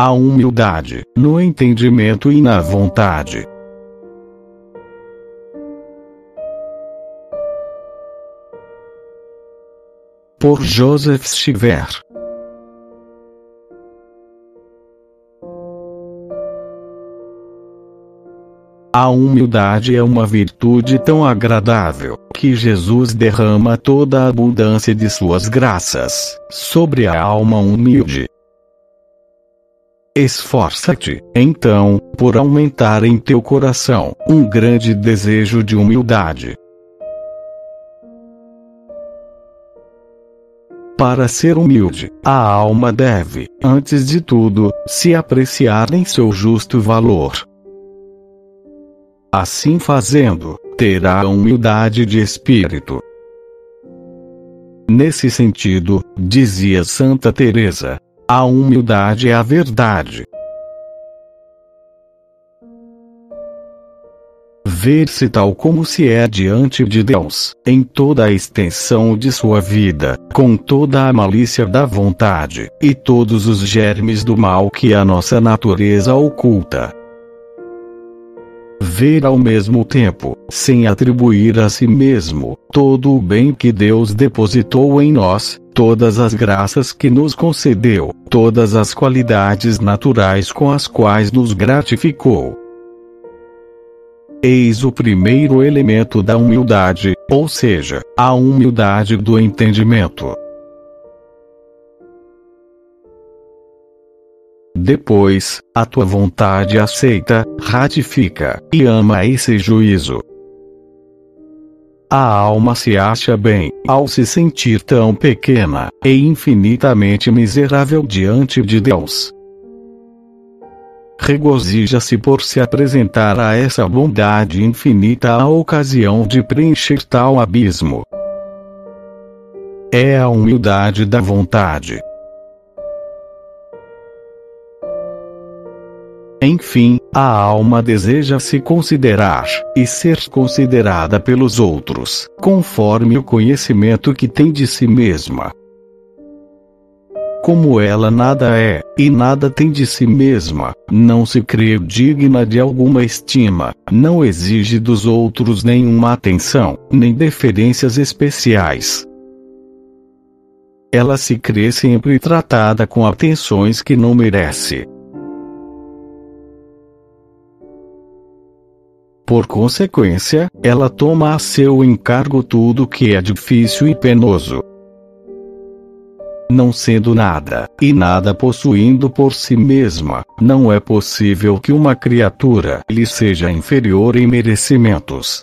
a humildade, no entendimento e na vontade. Por Joseph Stiver A humildade é uma virtude tão agradável, que Jesus derrama toda a abundância de suas graças sobre a alma humilde. Esforça-te, então, por aumentar em teu coração um grande desejo de humildade. Para ser humilde, a alma deve, antes de tudo, se apreciar em seu justo valor. Assim fazendo, terá humildade de espírito. Nesse sentido, dizia Santa Teresa, a humildade é a verdade. Ver-se tal como se é diante de Deus, em toda a extensão de sua vida, com toda a malícia da vontade, e todos os germes do mal que a nossa natureza oculta ver ao mesmo tempo, sem atribuir a si mesmo, todo o bem que Deus depositou em nós, todas as graças que nos concedeu, todas as qualidades naturais com as quais nos gratificou. Eis o primeiro elemento da humildade, ou seja, a humildade do entendimento. Depois, a tua vontade aceita, ratifica e ama esse juízo. A alma se acha bem, ao se sentir tão pequena e infinitamente miserável diante de Deus. Regozija-se por se apresentar a essa bondade infinita a ocasião de preencher tal abismo. É a humildade da vontade. Enfim, a alma deseja se considerar e ser considerada pelos outros, conforme o conhecimento que tem de si mesma. Como ela nada é, e nada tem de si mesma, não se crê digna de alguma estima, não exige dos outros nenhuma atenção, nem deferências especiais. Ela se crê sempre tratada com atenções que não merece Por consequência, ela toma a seu encargo tudo que é difícil e penoso. Não sendo nada, e nada possuindo por si mesma, não é possível que uma criatura lhe seja inferior em merecimentos.